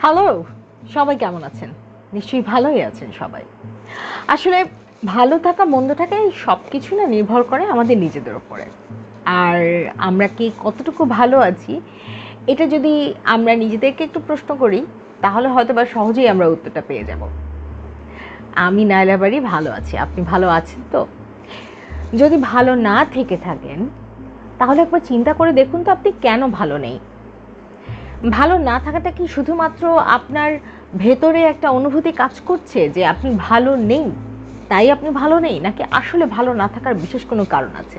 Hello সবাই কেমন আছেন? নিশ্চয়ই ভালোই আছেন সবাই। আসলে ভালো থাকা, মন্দ থাকা এই সব কিছু না নির্ভর করে আমাদের নিজেদের উপরে। আর আমরা কি কতটুকু ভালো আছি, এটা যদি আমরা নিজেদেরকে একটু প্রশ্ন করি, তাহলে হয়তো বা সহজেই আমরা উত্তরটা পেয়ে যাব। আমি নাইলাবাড়ি ভালো আছি, আপনি ভালো আছেন তো? যদি ভালো না থেকে থাকেন, তাহলে একবার চিন্তা করে দেখুন তো আপনি কেন ভালো নেই। ভালো না থাকাটা কি শুধুমাত্র আপনার ভেতরে একটা অনুভূতি কাজ করছে যে আপনি ভালো নেই? তাই আপনি ভালো নেই? নাকি আসলে ভালো না থাকার বিশেষ কোনো কারণ আছে?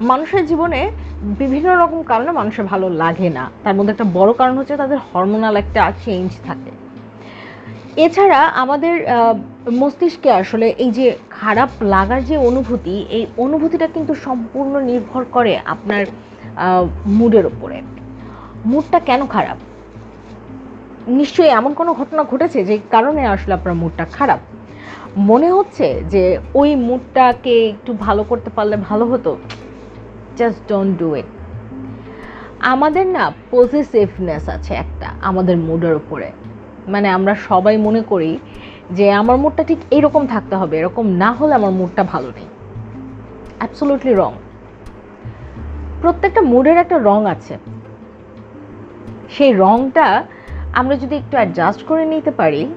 মানুষের জীবনে বিভিন্ন রকম কারণে মানুষের ভালো লাগে না। তার মধ্যে একটা বড় কারণ হচ্ছে তাদের হরমোনাল একটা চেঞ্জ থাকে। এছাড়া আমাদের মস্তিষ্কে আসলে এই যে খারাপ লাগার যে অনুভূতি, এই অনুভূতিটা কিন্তু সম্পূর্ণ নির্ভর করে আপনার মুডের উপরে। মুডটা কেন খারাপ? নিশ্চয়ই এমন কোনো ঘটনা ঘটেছে যে কারণে আসলে আপনার মুডটা খারাপ। মনে হচ্ছে যে ওই মুডটাকে একটু ভালো করতে পারলে ভালো হতো। জাস্ট ডোন্ট ডু ইট আমাদের না পজিটিভনেস আছে একটা আমাদের মুডের উপরে। মানে আমরা সবাই মনে করি যে আমার মুডটা ঠিক এরকম থাকতে হবে, এরকম না হলে আমার মুডটা ভালো নেই। অ্যাবসোলুটলি রং প্রত্যেকটা মুডের একটা রং আছে। সেই রংটা আমরা যদি একটু অ্যাডজাস্ট করে নিতে পারি,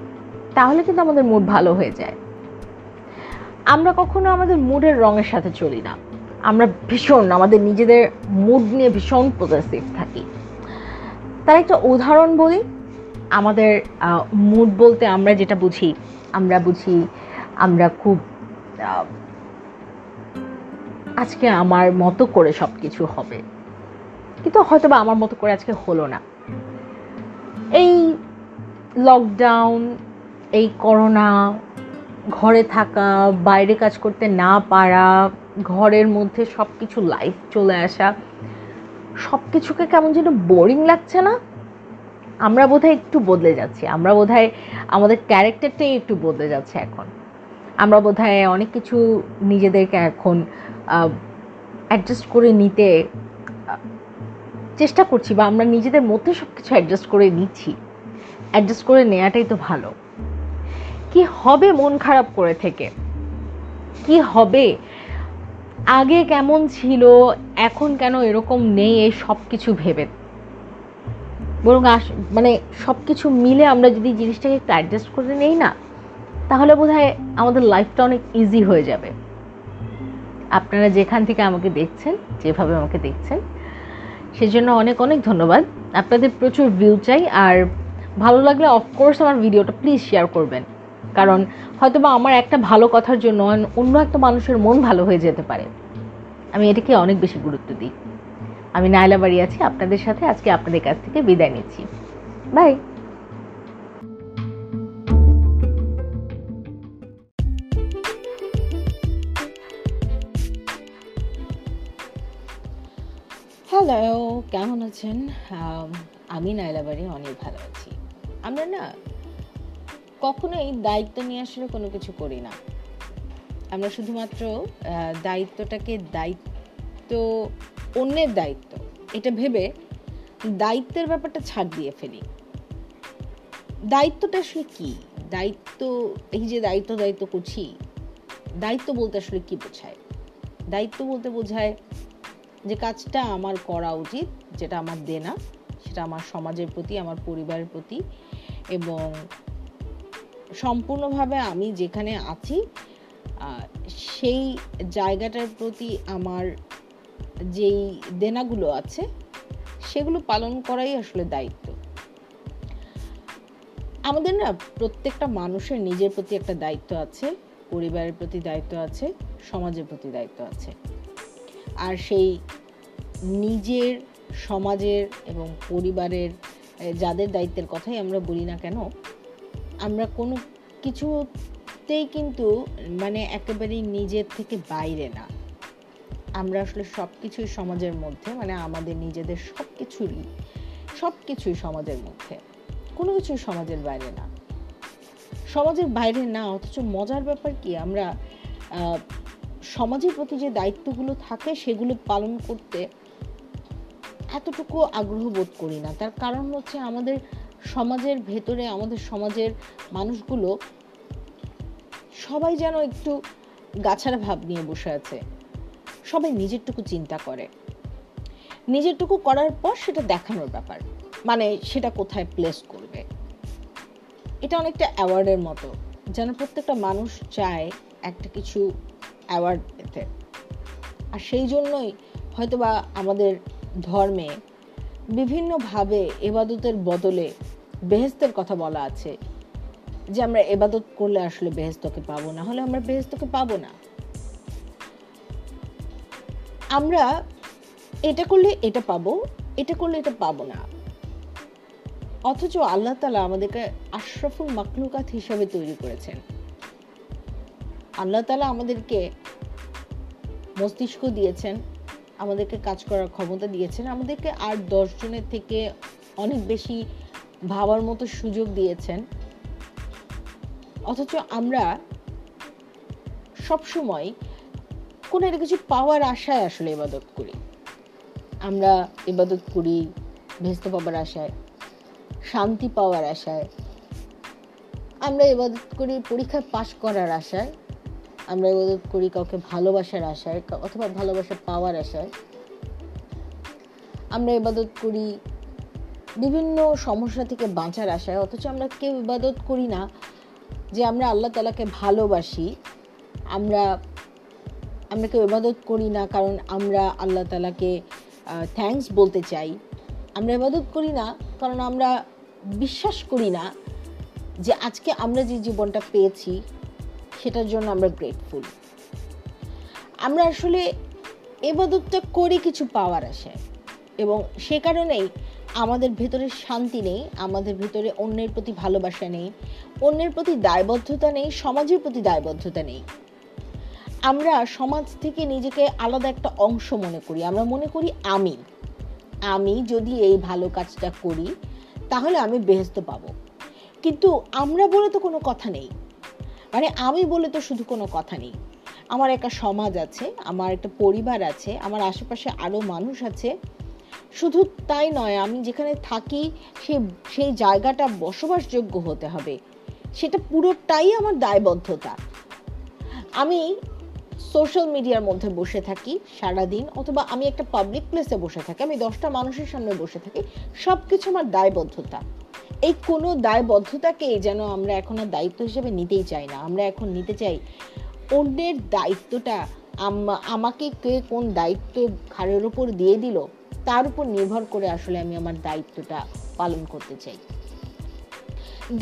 তাহলে কিন্তু আমাদের মুড ভালো হয়ে যায়। আমরা কখনো আমাদের মুডের রঙের সাথে চলি না। আমরা ভীষণ, আমাদের নিজেদের মুড নিয়ে ভীষণ পজিটিভ থাকি। তার একটা উদাহরণ বলি, আমাদের মুড বলতে আমরা যেটা বুঝি, আমরা বুঝি, আমরা খুব আজকে আমার মতো করে সব কিছু হবে। কিন্তু হয়তো বা আমার মতো করে আজকে হলো না। এই লকডাউন এই করোনা ঘরে থাকা, বাইরে কাজ করতে না পারা, ঘরের মধ্যে সব কিছু লাইফ চলে আসা সব কিছুকে কেমন যেন বোরিং লাগছে না? আমরা বোধহয় একটু বদলে যাচ্ছি। আমরা বোধহয়, আমাদের ক্যারেক্টারটাই একটু বদলে যাচ্ছে এখন। আমরা বোধহয় অনেক কিছু নিজেদেরকে এখন অ্যাডজাস্ট করে নিতে চেষ্টা করছি বা আমরা নিজেদের মধ্যে সব কিছু অ্যাডজাস্ট করে নিচ্ছি। অ্যাডজাস্ট করে নেওয়াটাই তো ভালো। কি হবে মন খারাপ করে থেকে? কি হবে? আগে কেমন ছিল? এখন কেন এরকম নেই? এই সব কিছু ভেবে। বরং আস মানে সব কিছু মিলে আমরা যদি জিনিসটাকে একটু অ্যাডজাস্ট করে নেই না, তাহলে বোধহয় আমাদের লাইফটা অনেক ইজি হয়ে যাবে। আপনারা যেখান থেকে আমাকে দেখছেন, যেভাবে আমাকে দেখছেন সেজন্য অনেক অনেক ধন্যবাদ। আপনাদের প্রচুর ভিউ চাই আর ভালো লাগলে অফকোর্স আমার ভিডিওটা প্লিজ শেয়ার করবেন। কারণ হয়তো বা আমার একটা ভালো কথার জন্য অন্য একটা মানুষের মন ভালো হয়ে যেতে পারে। আমি এটাকে অনেক বেশি গুরুত্ব দিই। আমি নায়লা বাড়ি আছি, আপনাদের সাথে আজকে আপনাদের কাছ থেকে বিদায় নিচ্ছি। বাই হ্যালো কেমন আছেন? আমি নাইলা বাড়ি, অনেক ভালো আছি। আমরা না কখনোই দায়িত্ব নিয়ে আসলে কোনো কিছু করি না। আমরা শুধুমাত্র দায়িত্বটাকে দায়িত্ব, অন্যের দায়িত্ব, এটা ভেবে দায়িত্বের ব্যাপারটা ছাড় দিয়ে ফেলি। দায়িত্বটা আসলে কি? দায়িত্ব, এই যে দায়িত্ব দায়িত্ব করছি, দায়িত্ব বলতে আসলে কি বোঝায়? দায়িত্ব বলতে বোঝায় যে কাজটা আমার করা উচিত, যেটা আমার দেনা, সেটা আমার সমাজের প্রতি, আমার পরিবারের প্রতি এবং সম্পূর্ণভাবে আমি যেখানে আছি সেই জায়গাটার প্রতি আমার যেই দেনাগুলো আছে, সেগুলো পালন করাই আসলে দায়িত্ব। আমাদের না প্রত্যেকটা মানুষের নিজের প্রতি একটা দায়িত্ব আছে, পরিবারের প্রতি দায়িত্ব আছে, সমাজের প্রতি দায়িত্ব আছে। আর সেই নিজের সমাজের এবং পরিবারের যাদের দায়িত্বের কথাই আমরা বলি না কেন, আমরা কোনো কিছুতেই কিন্তু মানে একেবারেই নিজের থেকে বাইরে না। আমরা আসলে সব কিছুই সমাজের মধ্যে মানে আমাদের নিজেদের সব কিছুরই সব কিছুই সমাজের মধ্যে। কোনো কিছুই সমাজের বাইরে না। সমাজের বাইরে না, অথচ মজার ব্যাপার কি? আমরা সমাজের প্রতি যে দায়িত্বগুলো থাকে, সেগুলো পালন করতে এতটুকু আগ্রহ বোধ করি না। তার কারণ হচ্ছে আমাদের সমাজের ভেতরে, আমাদের সমাজের মানুষগুলো সবাই যেন একটু গাছারা ভাব নিয়ে বসে আছে। সবাই নিজেরটুকু চিন্তা করে। নিজেরটুকু করার পর সেটা দেখানোর ব্যাপার। মানে সেটা কোথায় প্লেস করবে? এটা অনেকটা অ্যাওয়ার্ডের মতো। যেন প্রত্যেকটা মানুষ চায় একটা কিছু অ্যাওয়ার্ড পেতে আর সেই জন্যই হয়তোবা আমাদের ধর্মে বিভিন্নভাবে এবাদতের বদলে বেহেস্তের কথা বলা আছে, যে আমরা এবাদত করলে আসলে বেহেস্তকে পাবো না, হলে আমরা বেহেস্তকে পাবো না। আমরা এটা করলে এটা পাবো, এটা করলে এটা পাবো না। অথচ আল্লাহ তালা আমাদেরকে আশরাফুল মাকলুকাত হিসাবে তৈরি করেছেন। আল্লাহ তালা আমাদেরকে মস্তিষ্ক দিয়েছেন, আমাদেরকে কাজ করার ক্ষমতা দিয়েছেন, আমাদেরকে আর দশজনের থেকে অনেক বেশি ভাবার মতো সুযোগ দিয়েছেন। অথচ আমরা সবসময় কোনো একটা কিছু পাওয়ার আশায় আসলে ইবাদত করি। আমরা ইবাদত করি ভেস্ত পাবার আশায়, শান্তি পাওয়ার আশায়। আমরা ইবাদত করি পরীক্ষায় পাশ করার আশায়। আমরা ইবাদত করি কাউকে ভালোবাসার আশায় অথবা ভালোবাসা পাওয়ার আশায়। আমরা ইবাদত করি বিভিন্ন সমস্যা থেকে বাঁচার আশায়, অথচ আমরা কেউ ইবাদত করি না যে আমরা আল্লাহ তালাকে ভালোবাসি। আমরা আমরা কেউ ইবাদত করি না কারণ আমরা আল্লাহ তালাকে থ্যাঙ্কস বলতে চাই। আমরা ইবাদত করি না কারণ আমরা বিশ্বাস করি না যে আজকে আমরা যে জীবনটা পেয়েছি সেটার জন্য আমরা গ্রেটফুল আমরা আসলে এবাদতটা করে কিছু পাওয়ার আশায় এবং সে কারণেই আমাদের ভেতরে শান্তি নেই, আমাদের ভেতরে অন্যের প্রতি ভালোবাসা নেই, অন্যের প্রতি দায়বদ্ধতা নেই, সমাজের প্রতি দায়বদ্ধতা নেই। আমরা সমাজ থেকে নিজেকে আলাদা একটা অংশ মনে করি, আমরা মনে করি আমি আমি যদি এই ভালো কাজটা করি, তাহলে আমি বেহেস্ত পাবো। কিন্তু আমরা বলে তো কোনো কথা নেই। মানে আমি বলে তো শুধু কোনো কথা নেই। আমার একটা সমাজ আছে, আমার একটা পরিবার আছে, আমার আশেপাশে আরও মানুষ আছে। শুধু তাই নয়, আমি যেখানে থাকি সে, সেই জায়গাটা বসবাসযোগ্য হতে হবে। সেটা পুরোটাই আমার দায়বদ্ধতা। আমি সোশ্যাল মিডিয়ার মধ্যে বসে থাকি সারাদিন, অথবা আমি একটা পাবলিক প্লেসে বসে থাকি, আমি দশটা মানুষের সামনে বসে থাকি সব কিছু আমার দায়বদ্ধতা। এই কোনো দায়বদ্ধতাকেই যেন আমরা এখন আর দায়িত্ব হিসেবে নিতেই চাই না। আমরা এখন নিতে চাই অন্যের দায়িত্বটা আমাকে কে কোন দায়িত্ব ঘাড়ের উপর দিয়ে দিল, তার উপর নির্ভর করে আসলে আমি আমার দায়িত্বটা পালন করতে চাই।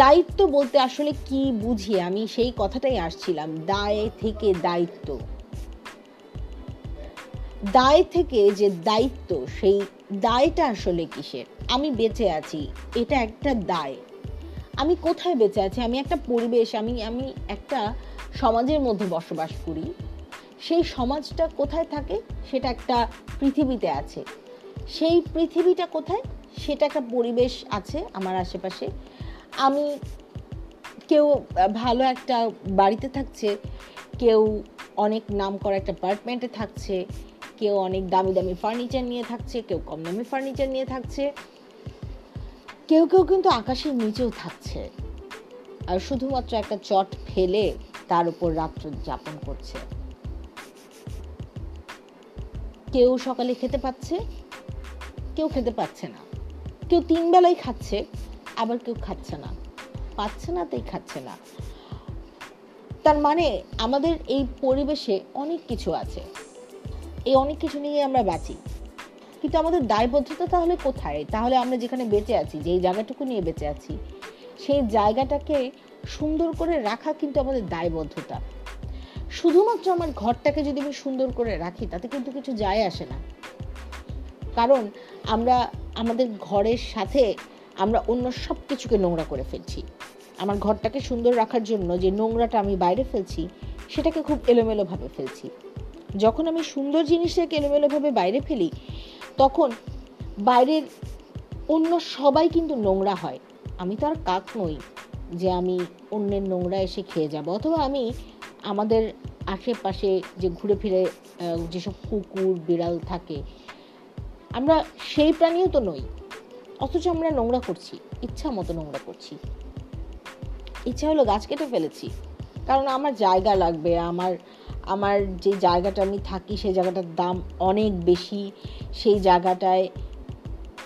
দায়িত্ব বলতে আসলে কি বুঝি? আমি সেই কথাটাই আসছিলাম, দায় থেকে দায়িত্ব। দায় থেকে যে দায়িত্ব, সেই দায়টা আসলে কিসের? আমি বেঁচে আছি, এটা একটা দায়। আমি কোথায় বেঁচে আছি? আমি একটা পরিবেশ, আমি আমি একটা সমাজের মধ্যে বসবাস করি। সেই সমাজটা কোথায় থাকে? সেটা একটা পৃথিবীতে আছে। সেই পৃথিবীটা কোথায়? সেটা একটা পরিবেশ আছে আমার আশেপাশে। আমি কেউ ভালো একটা বাড়িতে থাকছে, কেউ অনেক নাম করা একটা অ্যাপার্টমেন্টে থাকছে, কেউ অনেক দামি দামি ফার্নিচার নিয়ে থাকছে, কেউ কম দামি ফার্নিচার নিয়ে থাকছে। কেউ কেউ কিন্তু আকাশের নিচেও থাকছে। আর শুধুমাত্র একটা চট ফেলে তার উপর রাত্র যাপন করছে। কেউ সকালে খেতে পাচ্ছে, কেউ খেতে পাচ্ছে না। কেউ তিন বেলায় খাচ্ছে, আবার কেউ খাচ্ছে না। পাচ্ছে না, তাই খাচ্ছে না। তার মানে আমাদের এই পরিবেশে অনেক কিছু আছে। এই অনেক কিছু নিয়ে আমরা বাঁচি। কিন্তু আমাদের দায়বদ্ধতা তাহলে কোথায়? তাহলে আমরা যেখানে বেঁচে আছি, যেই জায়গাটুকু নিয়ে বেঁচে আছি, সেই জায়গাটাকে সুন্দর করে রাখা কিন্তু আমাদের দায়বদ্ধতা। শুধুমাত্র আমার ঘরটাকে যদি আমি সুন্দর করে রাখি, তাতে কিন্তু কিছু যায় আসে না। কারণ আমরা, আমাদের ঘরের সাথে আমরা অন্য সব কিছুকে নোংরা করে ফেলছি। আমার ঘরটাকে সুন্দর রাখার জন্য যে নোংরাটা আমি বাইরে ফেলছি, সেটাকে খুব এলোমেলোভাবে ফেলছি। যখন আমি সুন্দর জিনিসটাকে এলোমেলোভাবে বাইরে ফেলি তখন বাইরের অন্য সবাই কিন্তু নোংরা হয়। আমি তো আর কাক নই যে আমি অন্যের নোংরা এসে খেয়ে যাব। অথবা আমি আমাদের আশেপাশে যে ঘুরে ফিরে যেসব কুকুর, বিড়াল থাকে, আমরা সেই প্রাণীও তো নই। অথচ আমরা নোংরা করছি, ইচ্ছা মতো নোংরা করছি। ইচ্ছা হলো গাছ কেটে ফেলেছি। কারণ আমার জায়গা লাগবে, আমার আমার যে জায়গাটা আমি থাকি, সেই জায়গাটার দাম অনেক বেশি। সেই জায়গাটায়,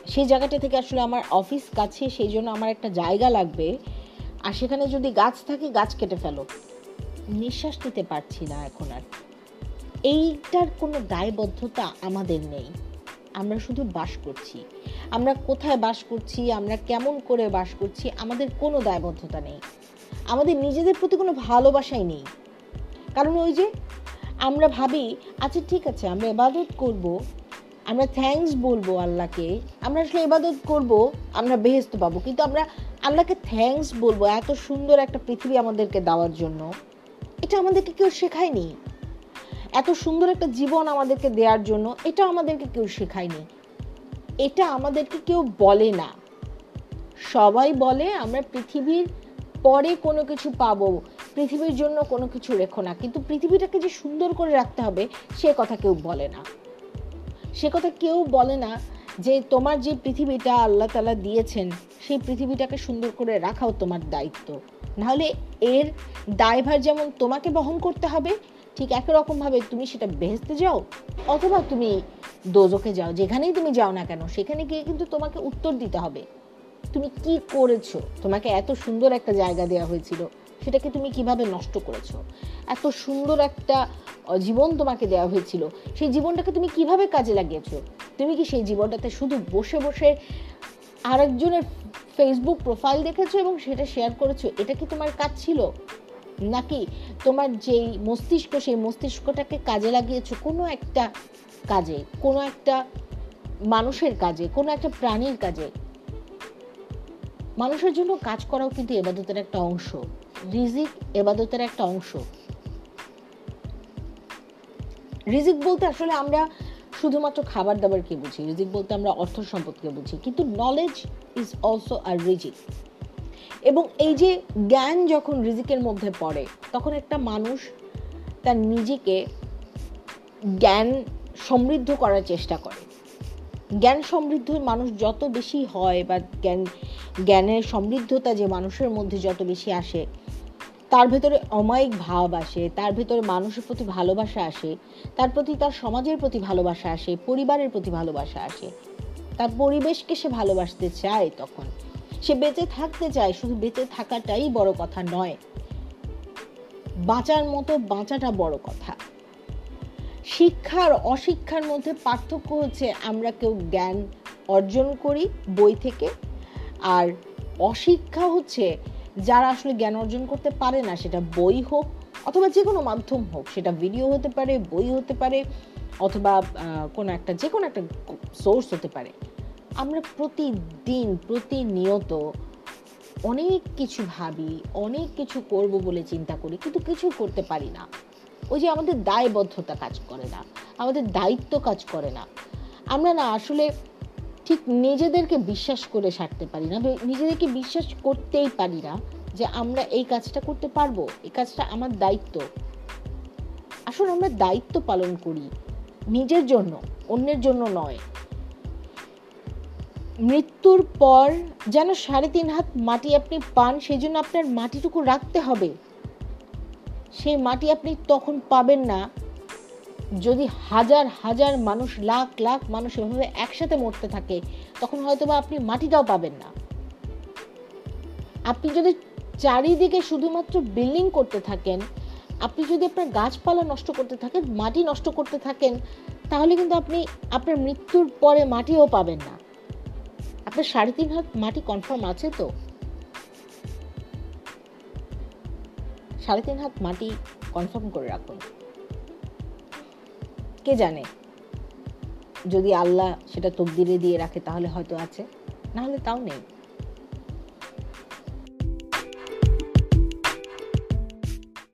সেই জায়গাটা থেকে আসলে আমার অফিস কাছে সেই জন্য আমার একটা জায়গা লাগবে। আর সেখানে যদি গাছ থাকে, গাছ কেটে ফেলো। নিঃশ্বাস নিতে পারছি না এখন আর। এইটার কোনো দায়বদ্ধতা আমাদের নেই। আমরা শুধু বাস করছি। আমরা কোথায় বাস করছি, আমরা কেমন করে বাস করছি, আমাদের কোনো দায়বদ্ধতা নেই। আমাদের নিজেদের প্রতি কোনো ভালোবাসাই নেই। কারণ ওই যে আমরা ভাবি আচ্ছা ঠিক আছে, আমরা এবাদত করব, আমরা থ্যাঙ্কস বলব আল্লাহকে, আমরা আসলে এবাদত করব, আমরা বেহেস্ত পাবো। কিন্তু আমরা আল্লাহকে থ্যাঙ্কস বলব, এত সুন্দর একটা পৃথিবী আমাদেরকে দেওয়ার জন্য। এটা আমাদেরকে কেউ শেখায়নি। এত সুন্দর একটা জীবন আমাদেরকে দেওয়ার জন্য, এটা আমাদেরকে কেউ শেখায়নি। এটা আমাদেরকে কেউ বলে না। সবাই বলে, আমরা পৃথিবীর পরে কোনো কিছু পাবো। পৃথিবীর জন্য কোনো কিছু রেখো না, কিন্তু পৃথিবীটাকে যে সুন্দর করে রাখতে হবে, সে কথা কেউ বলে না। সে কথা কেউ বলে না যে তোমার যে পৃথিবীটা আল্লাহ তালা দিয়েছেন, সেই পৃথিবীটাকে সুন্দর করে রাখাও তোমার দায়িত্ব। নাহলে এর দায়ভার যেমন তোমাকে বহন করতে হবে, ঠিক একই রকমভাবে তুমি সেটা বেহেস্তে যাও, অথবা তুমি দোজকে যাও, যেখানেই তুমি যাও না কেন, সেখানে গিয়ে কিন্তু তোমাকে উত্তর দিতে হবে। তুমি কি করেছ? তোমাকে এত সুন্দর একটা জায়গা দেওয়া হয়েছিল। সেটাকে তুমি কীভাবে নষ্ট করেছ? এত সুন্দর একটা জীবন তোমাকে দেওয়া হয়েছিল। সেই জীবনটাকে তুমি কীভাবে কাজে লাগিয়েছো? তুমি কি সেই জীবনটাতে শুধু বসে বসে আরেকজনের ফেসবুক প্রোফাইল দেখেছ এবং সেটা শেয়ার করেছ? এটা কি তোমার কাজ ছিল? নাকি তোমার যেই মস্তিষ্ক, সেই মস্তিষ্কটাকে কাজে লাগিয়েছো কোনো একটা কাজে, কোনো একটা মানুষের কাজে, কোনো একটা প্রাণীর কাজে? মানুষের জন্য কাজ করাও কিন্তু এবাদতের একটা অংশ। রিজিক এবাদতের একটা অংশ। রিজিক বলতে আসলে আমরা শুধুমাত্র খাবার দাবারকে বুঝি, রিজিক বলতে আমরা অর্থ সম্পদকে বুঝি, কিন্তু নলেজ ইজ অলসো আর রিজিক। এবং এই যে জ্ঞান যখন রিজিকের মধ্যে পড়ে, তখন একটা মানুষ তার নিজেকে জ্ঞান সমৃদ্ধ করার চেষ্টা করে। জ্ঞান সমৃদ্ধ মানুষ যত বেশি হয় বা জ্ঞান, জ্ঞানের সমৃদ্ধতা যে মানুষের মধ্যে যত বেশি আসে তার ভেতরে অমায়িক ভাব আসে, তার ভেতরে মানুষের প্রতি ভালোবাসা আসে, তার প্রতি, তার সমাজের প্রতি ভালোবাসা আসে, পরিবারের প্রতি ভালোবাসা আসে। তার পরিবেশকে সে ভালোবাসতে চায় তখন। সে বেঁচে থাকতে চায়, শুধু বেঁচে থাকাটাই বড় কথা নয়। বাঁচার মতো বাঁচাটা বড় কথা। শিক্ষার, অশিক্ষার মধ্যে পার্থক্য হচ্ছে আমরা কেউ জ্ঞান অর্জন করি বই থেকে, আর অশিক্ষা হচ্ছে যারা আসলে জ্ঞান অর্জন করতে পারে না, সেটা বই হোক অথবা যে কোনো মাধ্যম হোক, সেটা ভিডিও হতে পারে, বই হতে পারে, অথবা কোনো একটা যে কোনো একটা সোর্স হতে পারে। আমরা প্রতিদিন, প্রতিনিয়ত অনেক কিছু ভাবি, অনেক কিছু করব বলে চিন্তা করি, কিন্তু কিছু করতে পারি না। ওই যে আমাদের দায়বদ্ধতা কাজ করে না, আমাদের দায়িত্ব কাজ করে না। আমরা না আসলে ঠিক নিজেদেরকে বিশ্বাস করে সারতে পারি না নিজেদেরকে বিশ্বাস করতেই পারি না যে আমরা এই কাজটা করতে পারব, এই কাজটা আমার দায়িত্ব। আসলে আমরা দায়িত্ব পালন করি, নিজের জন্য, অন্যের জন্য নয়। মৃত্যুর পর যেন সাড়ে তিন হাত মাটি আপনি পান সেই জন্য আপনার মাটিটুকু রাখতে হবে। সেই মাটি আপনি তখন পাবেন না যদি হাজার হাজার মানুষ, লাখ লাখ মানুষ এভাবে একসাথে মরতে থাকে, তখন হয়তো বা আপনি মাটিটাও পাবেন না। আপনি যদি চারিদিকে শুধুমাত্র বিল্ডিং করতে থাকেন, আপনি যদি আপনার গাছপালা নষ্ট করতে থাকেন, মাটি নষ্ট করতে থাকেন, তাহলে কিন্তু আপনি আপনার মৃত্যুর পরে মাটিও পাবেন না। আপনার সাড়ে তিন হাত মাটি কনফার্ম আছে তো? সাড়ে তিন হাত মাটি কনফার্ম করে রাখুন। কে জানে? যদি আল্লাহ সেটা তকদিরে দিয়ে রাখে তাহলে হয়তো আছে। নাহলে তাও নেই।